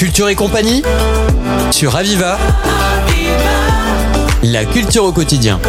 Culture et compagnie sur Aviva. La culture au quotidien.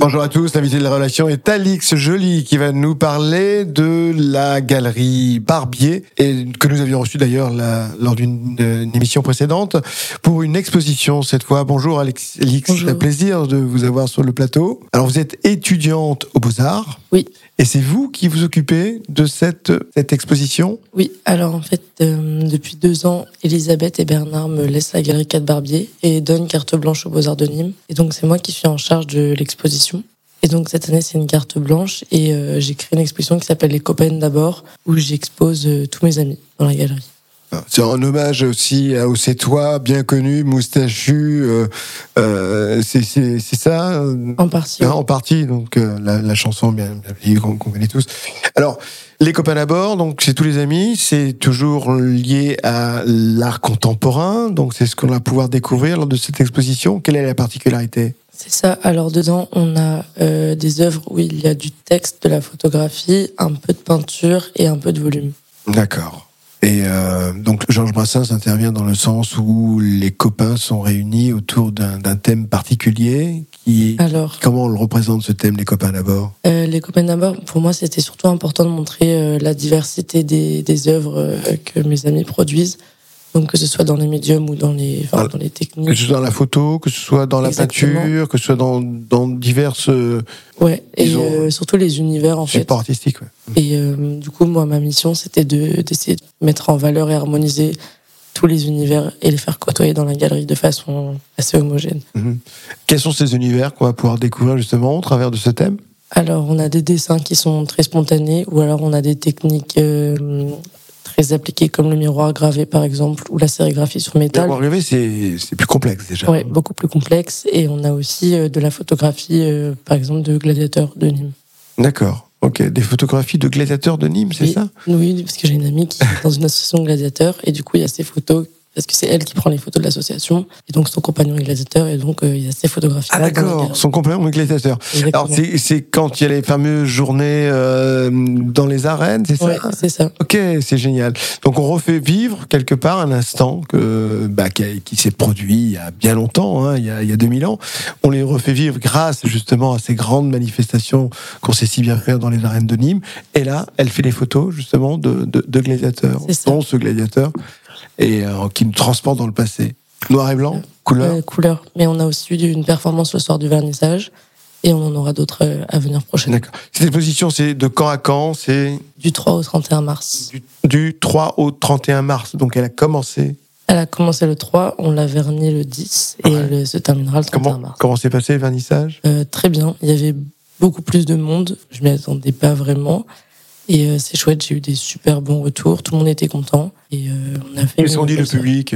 Bonjour à tous, l'invité de la relation est Alix Joly qui va nous parler de la galerie Barbier et que nous avions reçu d'ailleurs lors d'une euh, émission précédente pour une exposition cette fois. Bonjour Alex, Alix, Bonjour. c'est un plaisir de vous avoir sur le plateau. Alors vous êtes étudiante aux Beaux-Arts Oui, et c'est vous qui vous occupez de cette, exposition? Oui. Alors en fait, euh, depuis deux ans, Elisabeth et Bernard me laissent la galerie 4 Barbier et donnent carte blanche aux Beaux-Arts de Nîmes. Et donc c'est moi qui suis en charge de l'exposition. Et donc cette année, c'est une carte blanche et euh, j'ai créé une exposition qui s'appelle Les copains d'abord, où j'expose euh, tous mes amis dans la galerie. C'est un hommage aussi à- au Cétois, bien connu, moustachu. euh, euh, c'est ça euh, En partie. Hein, en partie, donc la, la chanson bien, bien connue qu'on connaît tous. Alors, les copains d'abord, donc c'est tous les amis, c'est toujours lié à l'art contemporain, donc c'est ce qu'on va pouvoir découvrir lors de cette exposition. Quelle est la particularité? C'est ça. Alors dedans, on a euh, des œuvres où il y a du texte, de la photographie, un peu de peinture et un peu de volume. D'accord. Et euh, donc Georges Brassens intervient dans le sens où les copains sont réunis autour d'un thème particulier. Qui Alors, comment on le représente ce thème, les copains d'abord? Euh, les copains d'abord, pour moi, c'était surtout important de montrer euh, la diversité des, des œuvres que mes amis produisent. Donc, que ce soit dans les médiums ou dans les, enfin, dans les Que techniques. ce soit dans la photo, que ce soit dans la Exactement. peinture, que ce soit dans, dans diverses euh, Ouais. Et euh, surtout les univers, en fait. supports artistiques. ouais. Et euh, du coup, moi, ma mission, c'était de, d'essayer de mettre en valeur et harmoniser tous les univers et les faire côtoyer dans la galerie de façon assez homogène. Mhm. Quels sont ces univers qu'on va pouvoir découvrir justement au travers de ce thème? Alors, on a des dessins qui sont très spontanés, ou alors on a des techniques euh, très appliquées, comme le miroir gravé, par exemple, ou la sérigraphie sur métal. Pour arriver, c'est c'est plus complexe déjà. Ouais, beaucoup plus complexe. Et on a aussi euh, de la photographie, euh, par exemple, de gladiateurs de Nîmes. D'accord. Ok. Des photographies de gladiateurs de Nîmes, c'est Oui. ça? Oui, parce que j'ai une amie qui est dans une association de gladiateurs, et du coup, il y a ces photos, parce que c'est elle qui prend les photos de l'association, et donc son compagnon est gladiateur, et donc euh, il y a ces photographies. Ah d'accord. Son compagnon est gladiateur. Alors c'est c'est quand il y a les fameuses journées euh, dans les arènes, c'est ça Ouais, c'est ça. Ok, c'est génial. Donc on refait vivre quelque part un instant que bah, qui, s'est produit il y a bien longtemps, hein, il, y a, il y a 2000 ans. On les refait vivre grâce justement à ces grandes manifestations qu'on sait si bien faire dans les arènes de Nîmes. Et là, elle fait des photos justement de, de, de gladiateurs, C'est ça. dont ce gladiateur, et euh, qui nous transporte dans le passé. Noir et blanc, couleur. Euh, couleur. Mais on a aussi eu une performance le soir du vernissage, et on en aura d'autres euh, à venir prochainement. D'accord. Cette exposition, c'est de quand à quand? C'est Du 3 au 31 mars. du, du 3 au 31 mars. Donc elle a commencé. Elle a commencé le 3, on l'a verni le 10, et Ouais. elle se terminera le 31 Comment mars. comment s'est passé le vernissage? Euh, très bien. Il y avait beaucoup plus de monde. Je m'y attendais pas vraiment. Et euh, c'est chouette. J'ai eu des super bons retours. Tout le monde était content. Et euh, on a fait. Qu'est-ce qu'on dit le public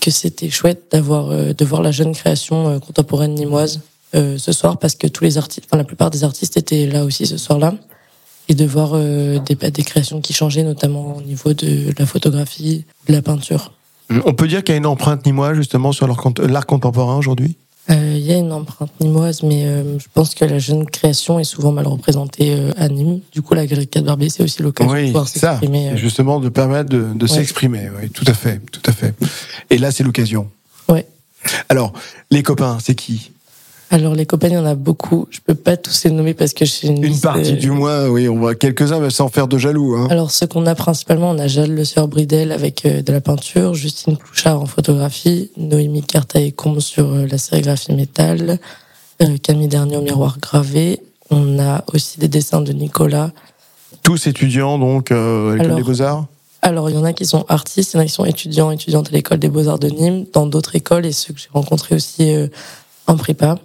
Que c'était chouette d'avoir euh, de voir la jeune création contemporaine nimoise ce soir parce que tous les artistes, enfin la plupart des artistes étaient là aussi ce soir-là. Et de voir des, des créations qui changeaient, notamment au niveau de la photographie, de la peinture. On peut dire qu'il y a une empreinte nimoise justement sur l'art cont- l'art contemporain aujourd'hui? Il y a une empreinte nimoise, mais euh, je pense que la jeune création est souvent mal représentée euh, à Nîmes. Du coup, la galerie 4 Barbier, c'est aussi l'occasion de pouvoir s'exprimer. euh. Justement, de permettre de, s'exprimer. Oui, tout à fait, tout à fait. Et là, c'est l'occasion. Ouais. Alors, les copains, c'est qui? Alors, les copains, il y en a beaucoup. Je peux pas tous les nommer parce que j'ai une, Une partie, euh, du moins, oui, on voit quelques-uns, mais sans faire de jaloux. Hein. Alors, ce qu'on a principalement, on a Jade Le Sœur Bridel avec euh, de la peinture, Justine Plouchard en photographie, Noémie Cartaille-Combe sur euh, la sérigraphie métal, euh, Camille Dernier au miroir gravé. On a aussi des dessins de Nicolas. Tous étudiants, donc, à l'école Alors, des Beaux-Arts? Alors, il y en a qui sont artistes, il y en a qui sont étudiants, étudiantes à l'école des Beaux-Arts de Nîmes, dans d'autres écoles, et ceux que j'ai rencontrés aussi en prépa,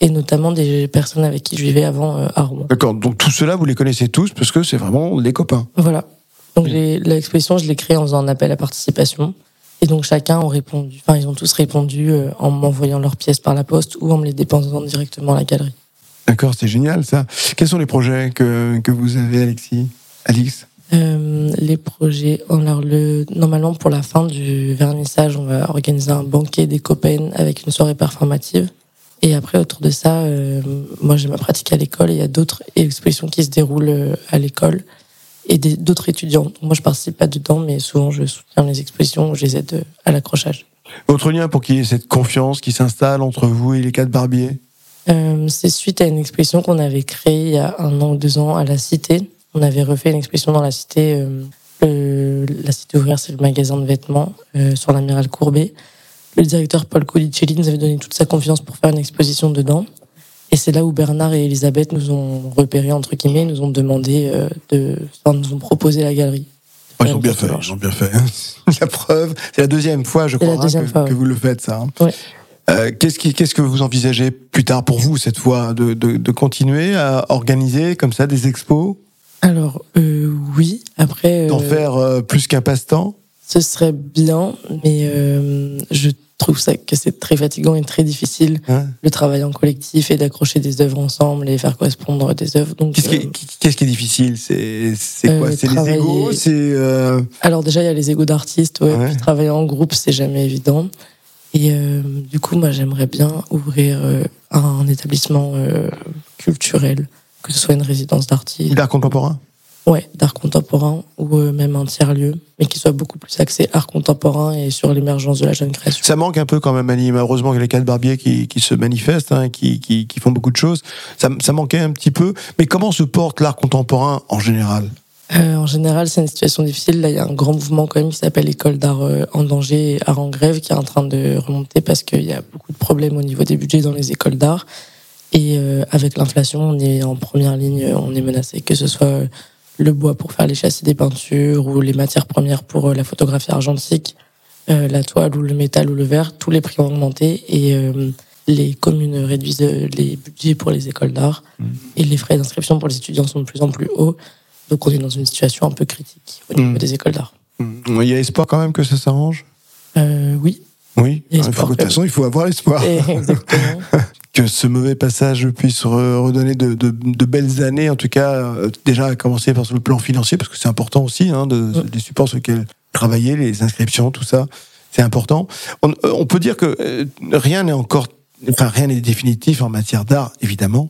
et notamment des personnes avec qui je vivais avant euh, à Rouen. D'accord, donc tout cela, vous les connaissez tous, parce que c'est vraiment les copains. Voilà. Donc j'ai- l'exposition, je l'ai créée en faisant un appel à participation. Et donc chacun ont répondu, enfin ils ont tous répondu euh, en m'envoyant leurs pièces par la poste ou en me les déposant directement à la galerie. D'accord, c'est génial ça. Quels sont les projets que, que vous avez, Alexis Alix? Euh, les projets, alors le, normalement pour la fin du vernissage, on va organiser un banquet des copains avec une soirée performative. Et après, autour de ça, euh, moi j'ai ma pratique à l'école et il y a d'autres expositions qui se déroulent euh, à l'école. et d'autres étudiants. Donc, moi, je participe pas dedans, mais souvent, je soutiens les expositions, je les aide euh, à l'accrochage. Votre lien pour qu'il y ait cette confiance qui s'installe entre vous et les quatre barbiers? Euh, c'est suite à une exposition qu'on avait créée il y a un an ou deux ans à la Cité. On avait refait une exposition dans la Cité. euh, la Cité ouvrière, c'est le magasin de vêtements sur l'amiral Courbet. Le directeur Paul Colicelli nous avait donné toute sa confiance pour faire une exposition dedans. Et c'est là où Bernard et Elisabeth nous ont repéré, entre guillemets, nous ont demandé euh, de, enfin, nous ont proposé la galerie. Ils ont bien fait, ils ont bien fait. la preuve, c'est la deuxième fois, je crois, hein, que, fois, ouais. que vous le faites, ça. hein. Ouais. Euh, qu'est-ce, qui, qu'est-ce que vous envisagez plus tard pour vous, cette fois, de, de, de continuer à organiser comme ça des expos, Alors, euh, oui, après... d'en euh, faire plus qu'un passe-temps? Ce serait bien, mais euh, je trouve ça que c'est très fatigant et très difficile le travail en collectif et d'accrocher des œuvres ensemble et faire correspondre des œuvres. Donc, qu'est-ce, qui euh, est, qu'est-ce qui est difficile? C'est, c'est quoi? Euh, C'est les égos? C'est euh, alors déjà il y a les égos d'artistes, ouais, Ouais. puis travailler en groupe c'est jamais évident. Et euh, du coup, moi j'aimerais bien ouvrir euh, un établissement euh, culturel, que ce soit une résidence d'artistes, d'art contemporain ouais, d'art contemporain ou euh, même un tiers lieu, mais qui soit beaucoup plus axé art contemporain et sur l'émergence de la jeune création. Ça manque un peu quand même, Annie. Heureusement qu'il y a les quatre barbiers qui, qui se manifestent, hein, qui, qui, qui font beaucoup de choses. Ça, ça manquait un petit peu. Mais comment se porte l'art contemporain en général? Euh, en général, c'est une situation difficile. Là, il y a un grand mouvement quand même qui s'appelle École d'art euh, en danger et art en grève qui est en train de remonter parce qu'il y a beaucoup de problèmes au niveau des budgets dans les écoles d'art. Et euh, avec l'inflation, on est en première ligne, on est menacé, que ce soit le bois pour faire les châssis des peintures ou les matières premières pour euh, la photographie argentique, euh, la toile ou le métal ou le verre, tous les prix ont augmenté et euh, les communes réduisent les budgets pour les écoles d'art et les frais d'inscription pour les étudiants sont de plus en plus hauts. Donc on est dans une situation un peu critique au niveau Mm. des écoles d'art. Il y a espoir quand même que ça s'arrange? Euh, oui, Oui? Il y a Il faut- espoir de toute façon, il faut avoir l'espoir. exactement. que ce mauvais passage puisse re- redonner de, de- de belles années, en tout cas, euh, déjà à commencer par sur le plan financier, parce que c'est important aussi, hein, de, Mm. des supports sur lesquels travailler, les inscriptions, tout ça, c'est important. On, euh, on peut dire que euh, rien n'est encore, enfin rien n'est définitif en matière d'art, évidemment,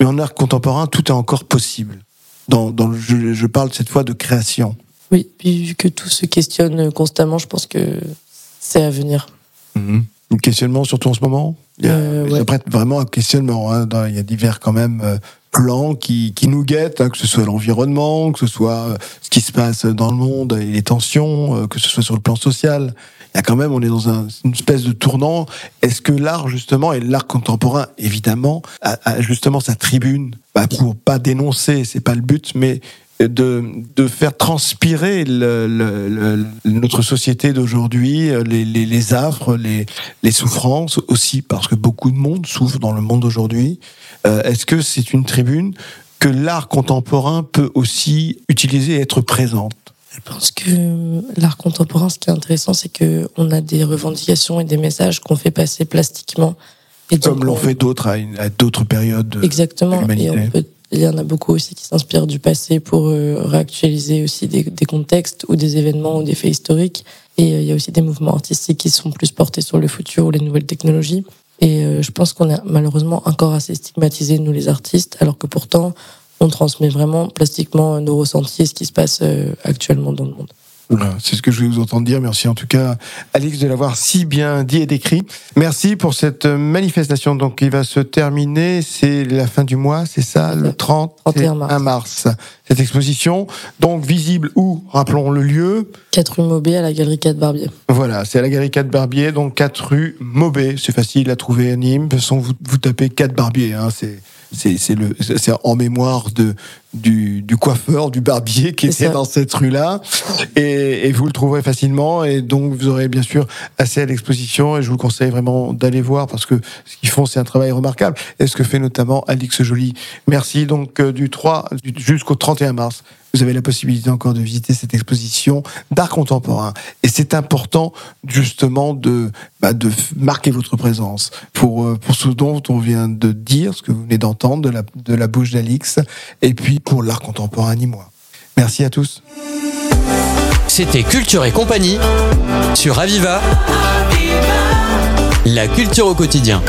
mais en art contemporain, tout est encore possible. Dans, dans le, je, je parle cette fois de création. Oui, puis vu que tout se questionne constamment, je pense que c'est à venir. Un questionnement, surtout en ce moment. Il y a, Euh, ouais. ça prête vraiment à questionnement. hein. Dans- il y a divers quand même euh, plans qui, qui nous guettent, hein, que ce soit l'environnement, que ce soit euh, ce qui se passe dans le monde et les tensions, que ce soit sur le plan social. Il y a quand même, on est dans un- une espèce de tournant. Est-ce que l'art justement et l'art contemporain, évidemment, a, a justement sa tribune, bah, pour pas dénoncer, c'est pas le but, mais de, de faire transpirer le- le- le- notre société d'aujourd'hui, les, les, les affres, les, les souffrances aussi, parce que beaucoup de monde souffre dans le monde aujourd'hui. Euh, Est-ce que c'est une tribune que l'art contemporain peut aussi utiliser et être présente? Je pense que l'art contemporain, ce qui est intéressant, c'est que on a des revendications et des messages qu'on fait passer plastiquement. Et Comme l'ont on- fait d'autres à, à d'autres périodes. de- Exactement. de Et on peut- il y en a beaucoup aussi qui s'inspirent du passé pour euh, réactualiser aussi des, contextes ou des événements ou des faits historiques. Et euh, il y a aussi des mouvements artistiques qui sont plus portés sur le futur ou les nouvelles technologies. Et euh, je pense qu'on est malheureusement encore assez stigmatisés, nous les artistes, alors que pourtant, on transmet vraiment plastiquement nos ressentis et ce qui se passe actuellement dans le monde. Voilà, c'est ce que je vais vous entendre dire. Merci en tout cas, Alix, de l'avoir si bien dit et décrit. Merci pour cette manifestation. Donc, il va se terminer. C'est la fin du mois, c'est ça, le 30 31 mars. mars. Cette exposition, donc visible où Rappelons le lieu? 4 rue Maubé à la galerie 4 Barbier. Voilà, c'est à la galerie 4 Barbier, donc 4 rue Maubé. C'est facile à trouver à Nîmes. De toute façon, vous, vous tapez 4 Barbier. Hein, c'est c'est c'est le c'est en mémoire de du, du coiffeur du barbier qui était ça. dans cette rue là et, et vous le trouverez facilement. Et donc vous aurez bien sûr assez à l'exposition. Et je vous conseille vraiment d'aller voir parce que ce qu'ils font c'est un travail remarquable. Et ce que fait notamment Alix Joly. Merci. Donc euh, du 3 du- jusqu'au 31 mars vous avez la possibilité encore de visiter cette exposition d'art contemporain. Et c'est important justement de bah, de marquer votre présence pour euh, pour ce dont on vient de dire ce que vous venez d'entendre de la de la bouche d'Alix. Et puis pour l'art contemporain nîmois merci à tous C'était Culture et compagnie sur Aviva. La culture au quotidien.